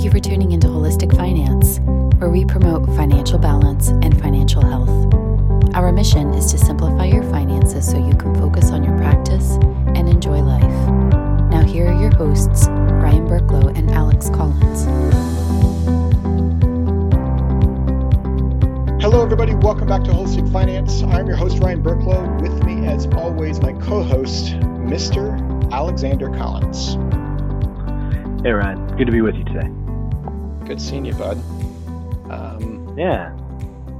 Thank you for tuning into Holistic Finance, where we promote financial balance and financial health. Our mission is to simplify your finances so you can focus on your practice and enjoy life. Now, here are your hosts, Ryan Burklow and Alex Collins. Hello, everybody. Welcome back to Holistic Finance. I'm your host, Ryan Burklow. With me, as always, my co host, Mr. Alexander Collins. Hey, Ryan. Good to be with you today. Good seeing you, bud. Um, yeah.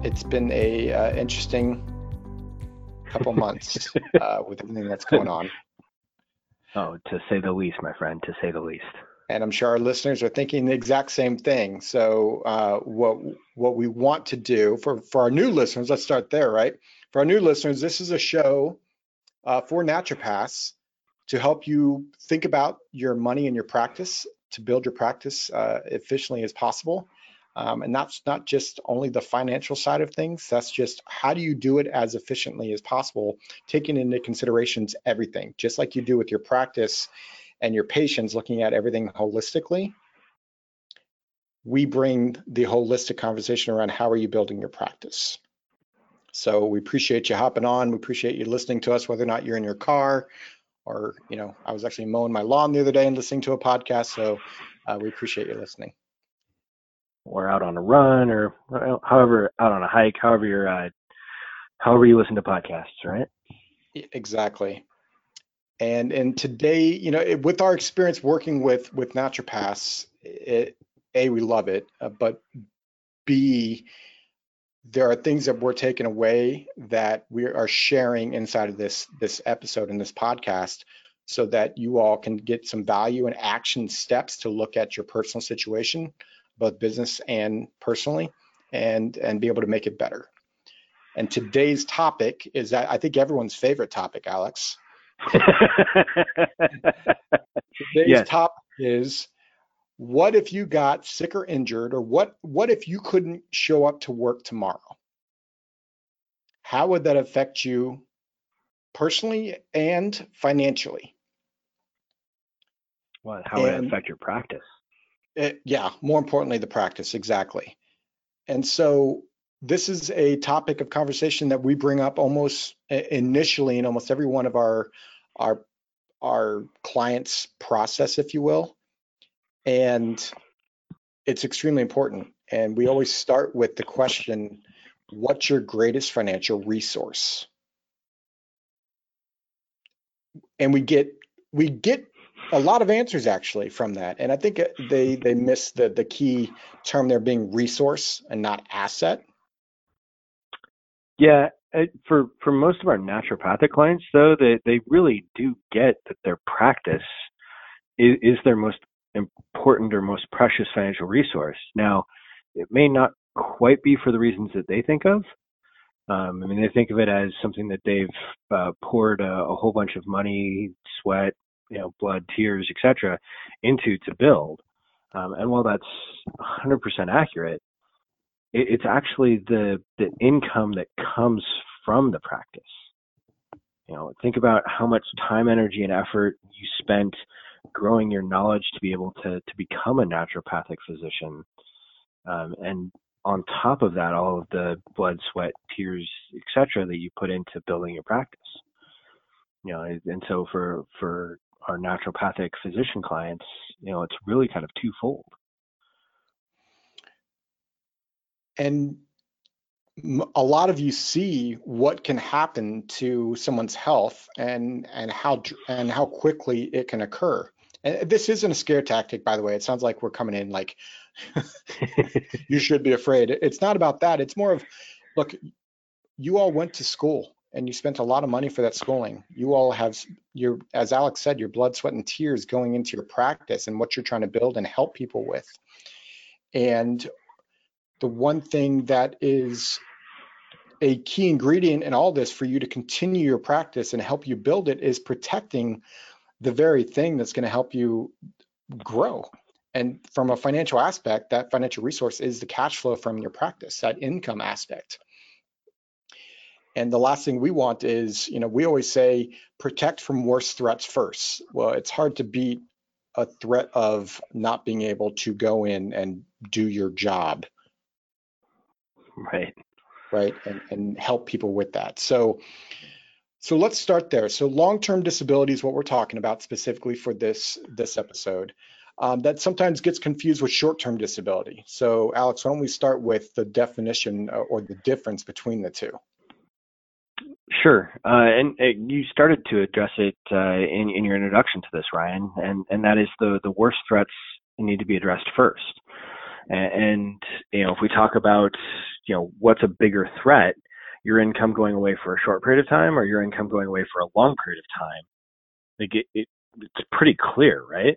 It's been a uh, interesting couple months uh, with everything that's going on. Oh, to say the least, my friend, to say the least. And I'm sure our listeners are thinking the exact same thing. So, uh, what what we want to do for for our new listeners, let's start there, right? For our new listeners, this is a show uh, for naturopaths to help you think about your money and your practice to build your practice uh, efficiently as possible. Um, and that's not just only the financial side of things, that's just how do you do it as efficiently as possible, taking into considerations everything, just like you do with your practice and your patients, looking at everything holistically. We bring the holistic conversation around how are you building your practice. So we appreciate you hopping on. We appreciate you listening to us, whether or not you're in your car or you know i was actually mowing my lawn the other day and listening to a podcast so uh, we appreciate you listening. Or out on a run or however out on a hike however you're uh, however you listen to podcasts right? Exactly. And and today you know with our experience working with with naturopaths it, a we love it uh, but b there are things that we're taking away that we are sharing inside of this this episode and this podcast so that you all can get some value and action steps to look at your personal situation both business and personally and and be able to make it better and today's topic is that i think everyone's favorite topic alex today's yes. topic is what if you got sick or injured or what what if you couldn't show up to work tomorrow? How would that affect you personally and financially? Well how would and it affect your practice? It, yeah more importantly the practice exactly. And so this is a topic of conversation that we bring up almost initially in almost every one of our our our clients process if you will and it's extremely important. And we always start with the question what's your greatest financial resource? And we get we get a lot of answers actually from that. And I think they they miss the the key term there being resource and not asset. Yeah, for for most of our naturopathic clients though, they they really do get that their practice is, is their most important or most precious financial resource. Now, it may not quite be for the reasons that they think of. Um, I mean, they think of it as something that they've uh, poured a, a, whole bunch of money, sweat, you know, blood, tears, etc., into to build. Um, and while that's 100% accurate, it, it's actually the the income that comes from the practice. You know, think about how much time, energy, and effort you spent growing your knowledge to be able to to become a naturopathic physician. Um, and on top of that all of the blood sweat tears etc that you put into building your practice. You know and so for for our naturopathic physician clients you know it's really kind of twofold. And a lot of you see what can happen to someone's health and and how and how quickly it can occur. And this isn't a scare tactic, by the way. It sounds like we're coming in like you should be afraid. It's not about that. It's more of look, you all went to school and you spent a lot of money for that schooling. You all have your, as Alex said, your blood, sweat, and tears going into your practice and what you're trying to build and help people with. And the one thing that is a key ingredient in all this for you to continue your practice and help you build it is protecting the very thing that's going to help you grow. And from a financial aspect, that financial resource is the cash flow from your practice, that income aspect. And the last thing we want is, you know, we always say protect from worse threats first. Well, it's hard to beat a threat of not being able to go in and do your job. Right. Right. And, and help people with that. So, so let's start there. So long-term disability is what we're talking about specifically for this this episode. Um, that sometimes gets confused with short-term disability. So Alex, why don't we start with the definition uh, or the difference between the two? Sure, uh, and uh, you started to address it uh, in, in your introduction to this, Ryan, and and that is the the worst threats need to be addressed first. And, you know, if we talk about you know what's a bigger threat, your income going away for a short period of time or your income going away for a long period of time, like it, it it's pretty clear, right?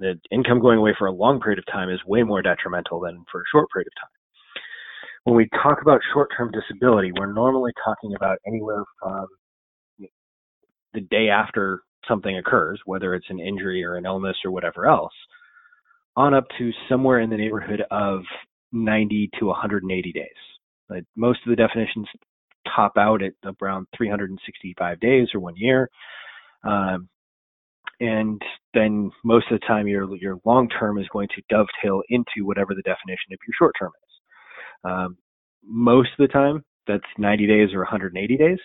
That income going away for a long period of time is way more detrimental than for a short period of time when we talk about short-term disability, we're normally talking about anywhere from the day after something occurs, whether it's an injury or an illness or whatever else, on up to somewhere in the neighborhood of 90 to 180 days. Like most of the definitions top out at around 365 days or one year. Um, and then most of the time your your long term is going to dovetail into whatever the definition of your short term is. Um, most of the time, that's 90 days or 180 days.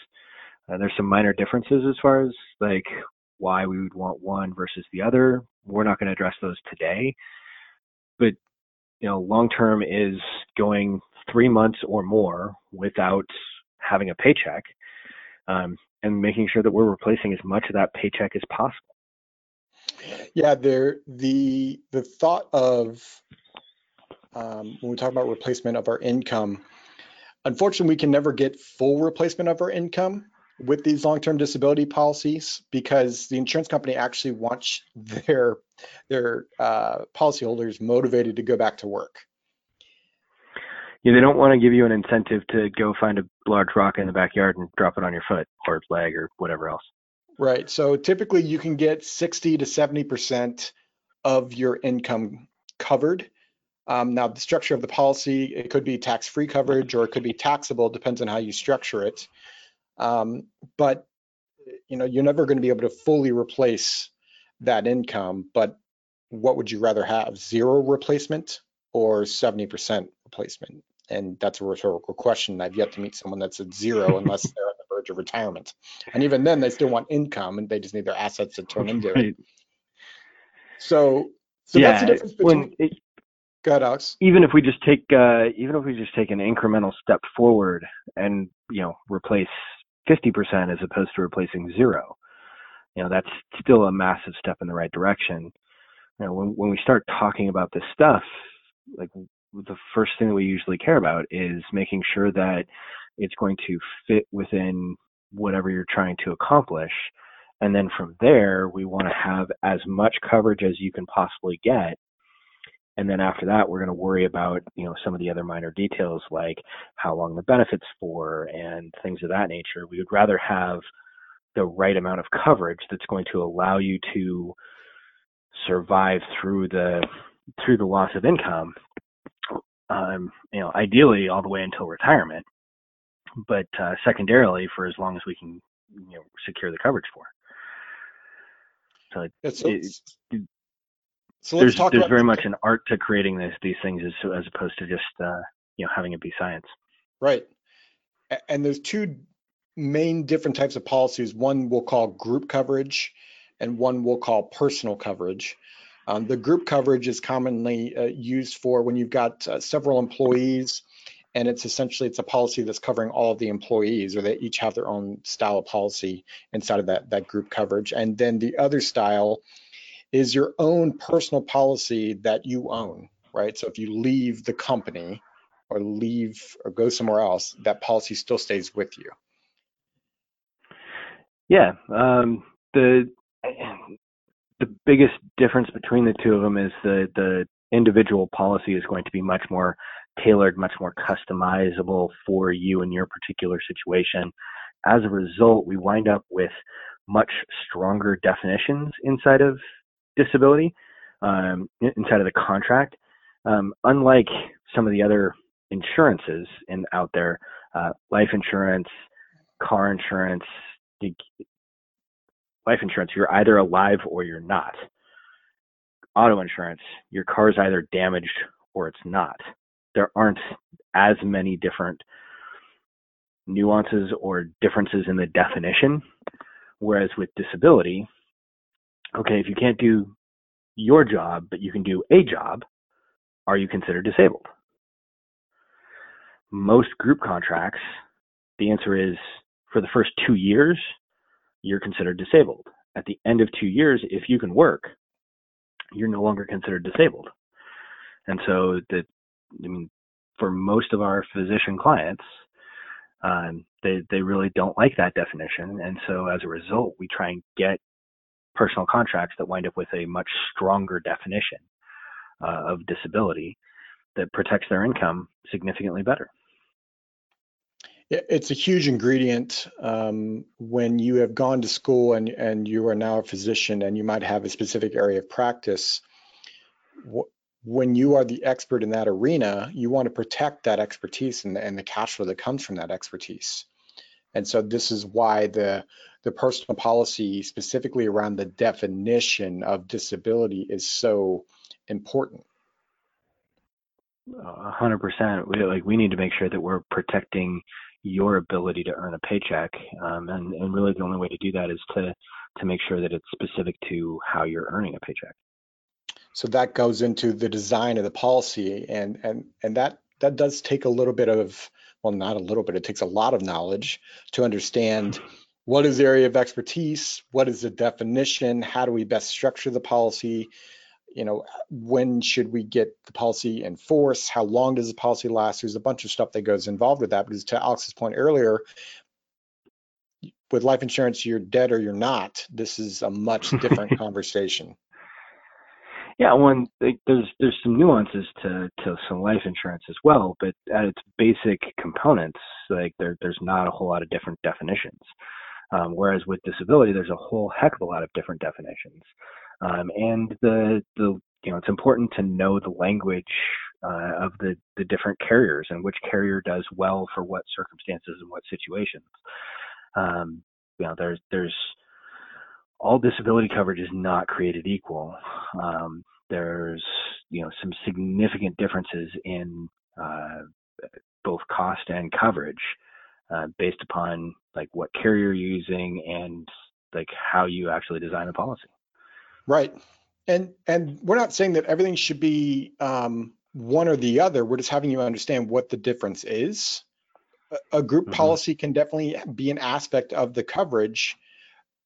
Uh, there's some minor differences as far as like why we would want one versus the other. We're not going to address those today, but you know, long term is going three months or more without having a paycheck, um, and making sure that we're replacing as much of that paycheck as possible. Yeah, there the the thought of um, when we talk about replacement of our income, unfortunately, we can never get full replacement of our income with these long-term disability policies because the insurance company actually wants their their uh, policyholders motivated to go back to work. Yeah, they don't want to give you an incentive to go find a large rock in the backyard and drop it on your foot or leg or whatever else. Right. So typically, you can get 60 to 70 percent of your income covered um, now, the structure of the policy, it could be tax-free coverage or it could be taxable, depends on how you structure it. Um, but you know, you're never going to be able to fully replace that income. But what would you rather have, zero replacement or 70% replacement? And that's a rhetorical question. I've yet to meet someone that's at zero unless they're on the verge of retirement. And even then, they still want income, and they just need their assets to turn into it. So, so yeah, that's the difference between. It, Go ahead, Alex. even if we just take uh, even if we just take an incremental step forward and you know replace 50% as opposed to replacing zero. You know that's still a massive step in the right direction. You know when when we start talking about this stuff like the first thing that we usually care about is making sure that it's going to fit within whatever you're trying to accomplish. And then from there we want to have as much coverage as you can possibly get and then after that we're going to worry about you know some of the other minor details like how long the benefits for and things of that nature. We would rather have the right amount of coverage that's going to allow you to survive through the through the loss of income um, you know ideally all the way until retirement but uh, secondarily for as long as we can you know secure the coverage for. So, so, it, so let's there's talk there's about very much an art to creating this, these things as as opposed to just uh, you know having it be science. right. And there's two main different types of policies. One we'll call group coverage, and one we'll call personal coverage. Um, the group coverage is commonly uh, used for when you've got uh, several employees, and it's essentially it's a policy that's covering all of the employees, or they each have their own style of policy inside of that that group coverage. And then the other style is your own personal policy that you own, right? So if you leave the company or leave or go somewhere else, that policy still stays with you. Yeah, um, the the biggest difference between the two of them is the the individual policy is going to be much more tailored, much more customizable for you and your particular situation. As a result, we wind up with much stronger definitions inside of disability, um, inside of the contract. Um, unlike some of the other insurances in out there, uh, life insurance, car insurance, life insurance, you're either alive or you're not. auto insurance, your car is either damaged or it's not. There aren't as many different nuances or differences in the definition. Whereas with disability, okay, if you can't do your job, but you can do a job, are you considered disabled? Most group contracts, the answer is for the first two years, you're considered disabled. At the end of two years, if you can work, you're no longer considered disabled. And so that, I mean, for most of our physician clients, um, they they really don't like that definition, and so as a result, we try and get personal contracts that wind up with a much stronger definition uh, of disability that protects their income significantly better. It's a huge ingredient um, when you have gone to school and, and you are now a physician and you might have a specific area of practice. When you are the expert in that arena, you want to protect that expertise and and the cash flow that comes from that expertise. And so this is why the the personal policy specifically around the definition of disability is so important. A hundred percent. We like we need to make sure that we're protecting your ability to earn a paycheck, um, and and really the only way to do that is to to make sure that it's specific to how you're earning a paycheck. So that goes into the design of the policy, and and and that that does take a little bit of well, not a little bit. It takes a lot of knowledge to understand what is the area of expertise, what is the definition, how do we best structure the policy, you know, when should we get the policy in force? How long does the policy last? There's a bunch of stuff that goes involved with that. Because to Alex's point earlier, with life insurance, you're dead or you're not. This is a much different conversation. Yeah, one there's there's some nuances to to some life insurance as well, but at its basic components, like there there's not a whole lot of different definitions. Um, whereas with disability, there's a whole heck of a lot of different definitions. Um, and the the you know it's important to know the language uh, of the the different carriers and which carrier does well for what circumstances and what situations. Um, you know, there's there's all disability coverage is not created equal. Um, there's you know some significant differences in uh, both cost and coverage uh, based upon like what carrier you're using and like how you actually design a policy. Right. And and we're not saying that everything should be um, one or the other. We're just having you understand what the difference is. A, a group mm-hmm. policy can definitely be an aspect of the coverage.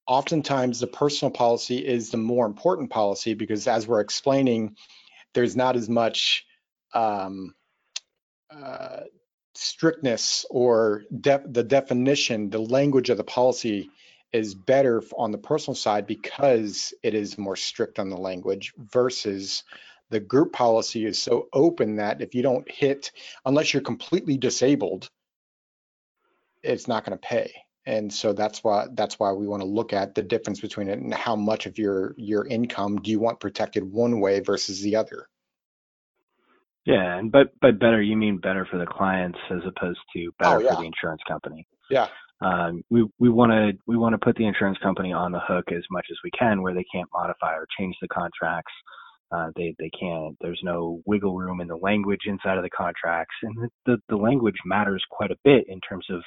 Oftentimes, the personal policy is the more important policy because, as we're explaining, there's not as much um, uh, strictness or de- the definition, the language of the policy is better on the personal side because it is more strict on the language versus the group policy is so open that if you don't hit unless you're completely disabled it's not going to pay and so that's why that's why we want to look at the difference between it and how much of your your income do you want protected one way versus the other yeah and but by better you mean better for the clients as opposed to better oh, yeah. for the insurance company yeah um, we we want to we want to put the insurance company on the hook as much as we can, where they can't modify or change the contracts. Uh, they they can't. There's no wiggle room in the language inside of the contracts, and the, the the language matters quite a bit in terms of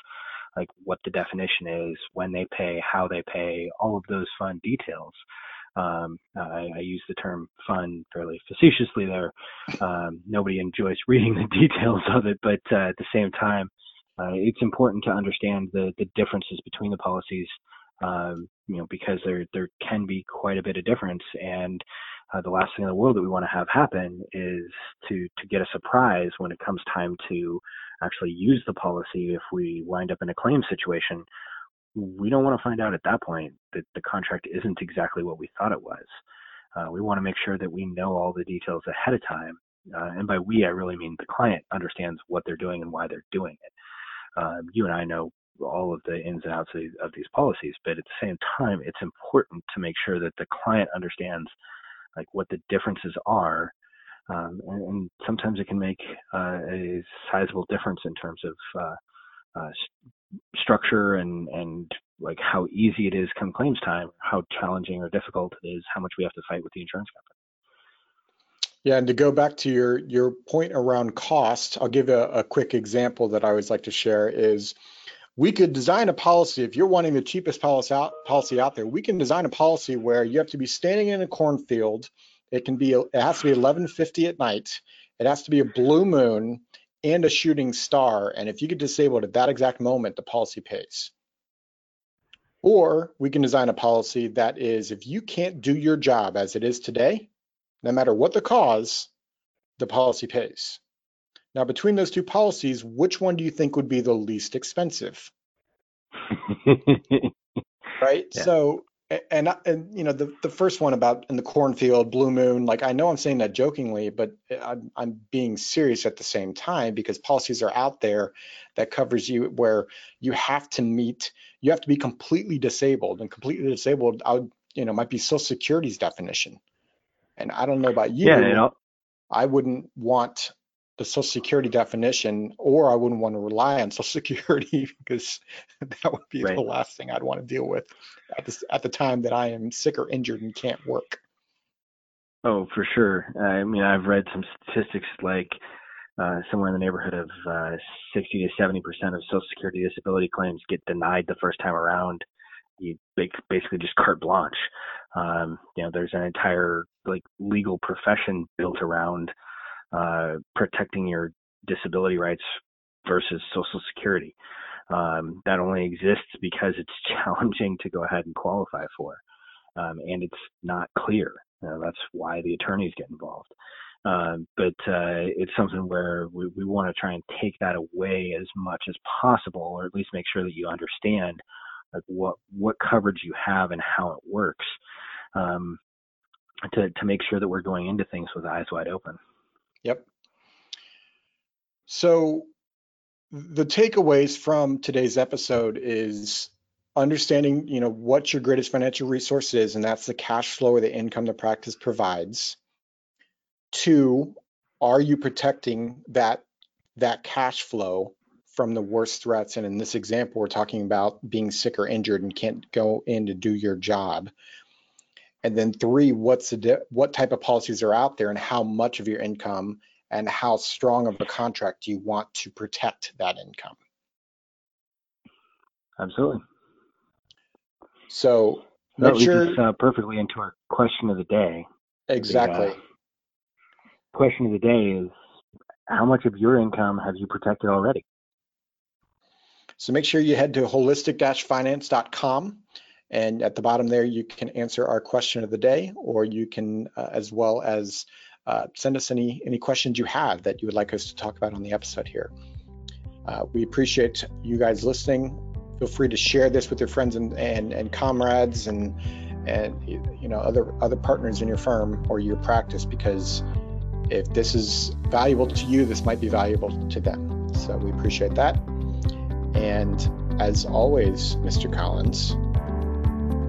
like what the definition is, when they pay, how they pay, all of those fun details. Um, I, I, use the term fun fairly facetiously there. Um, nobody enjoys reading the details of it, but uh, at the same time, uh, it's important to understand the, the differences between the policies, um, you know, because there there can be quite a bit of difference. And uh, the last thing in the world that we want to have happen is to to get a surprise when it comes time to actually use the policy. If we wind up in a claim situation, we don't want to find out at that point that the contract isn't exactly what we thought it was. Uh, we want to make sure that we know all the details ahead of time. Uh, and by we, I really mean the client understands what they're doing and why they're doing it uh, you and I know all of the ins and outs of these, policies, but at the same time, it's important to make sure that the client understands like what the differences are. Um, and, and, sometimes it can make uh, a sizable difference in terms of uh, uh, st- structure and and like how easy it is come claims time, how challenging or difficult it is, how much we have to fight with the insurance company. Yeah, and to go back to your your point around cost, I'll give a, a quick example that I always like to share is we could design a policy if you're wanting the cheapest policy out, policy out there we can design a policy where you have to be standing in a cornfield. It can be it has to be 11:50 at night. It has to be a blue moon and a shooting star. And if you get disabled at that exact moment the policy pays. Or we can design a policy that is if you can't do your job as it is today no matter what the cause, the policy pays. Now, between those two policies, which one do you think would be the least expensive? right. Yeah. So, and and you know the the first one about in the cornfield, blue moon. Like I know I'm saying that jokingly, but eh, I'm I'm being serious at the same time because policies are out there that covers you where you have to meet, you have to be completely disabled, and completely disabled, I would you know might be Social Security's definition and I don't know about you. Yeah, you know. I wouldn't want the Social Security definition, or I wouldn't want to rely on Social Security because that would be right. the last thing I'd want to deal with at the at the time that I am sick or injured and can't work. Oh, for sure. I mean, I've read some statistics like uh, somewhere in the neighborhood of uh, 60 to 70 percent of Social Security disability claims get denied the first time around. You basically just carte blanche. Um, you know, there's an entire like legal profession built around uh, protecting your disability rights versus Social Security. Um, that only exists because it's challenging to go ahead and qualify for, um, and it's not clear. Know, that's why the attorneys get involved. Uh, but uh, it's something where we, we want to try and take that away as much as possible, or at least make sure that you understand like what what coverage you have and how it works um, to to make sure that we're going into things with eyes wide open. Yep. So the takeaways from today's episode is understanding, you know, what your greatest financial resource is, and that's the cash flow or the income the practice provides. Two, are you protecting that that cash flow from the worst threats? And in this example, we're talking about being sick or injured and can't go in to do your job. And then three, what's the what type of policies are out there and how much of your income and how strong of a contract do you want to protect that income? Absolutely. So that leads sure, us uh, perfectly into our question of the day. Exactly. The, uh, question of the day is how much of your income have you protected already? So make sure you head to holistic-finance.com and at the bottom there, you can answer our question of the day, or you can, uh, as well as uh, send us any, any questions you have that you would like us to talk about on the episode here. Uh, we appreciate you guys listening. Feel free to share this with your friends and, and, and comrades and, and you know other other partners in your firm or your practice because if this is valuable to you, this might be valuable to them. So we appreciate that. And as always, Mr. Collins,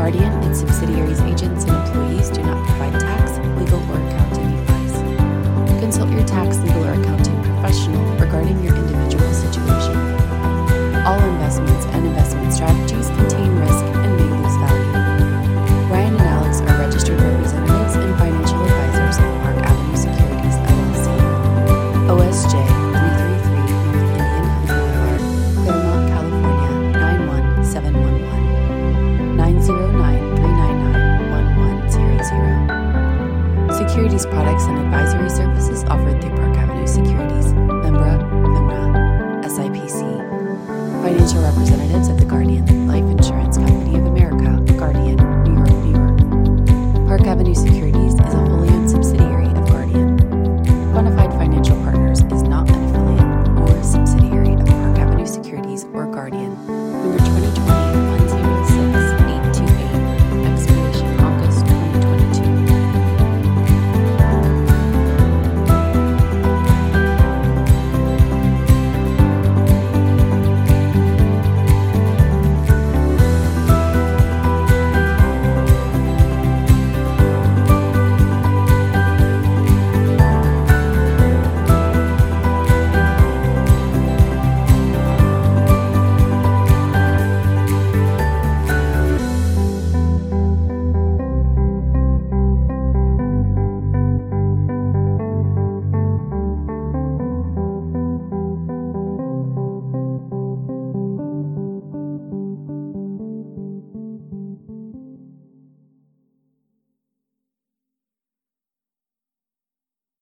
Guardian, its subsidiaries, agents, and employees do not provide tax, legal, or accounting advice. Consult your tax, legal, or accounting professional regarding your individual situation. All investments and investment strategies contain risk Securities products and advisory services offered through Park Avenue Securities, Membra, Membra, SIPC. Financial representatives of the Guardian Life Insurance Company of America, Guardian, New York, New York. Park Avenue Securities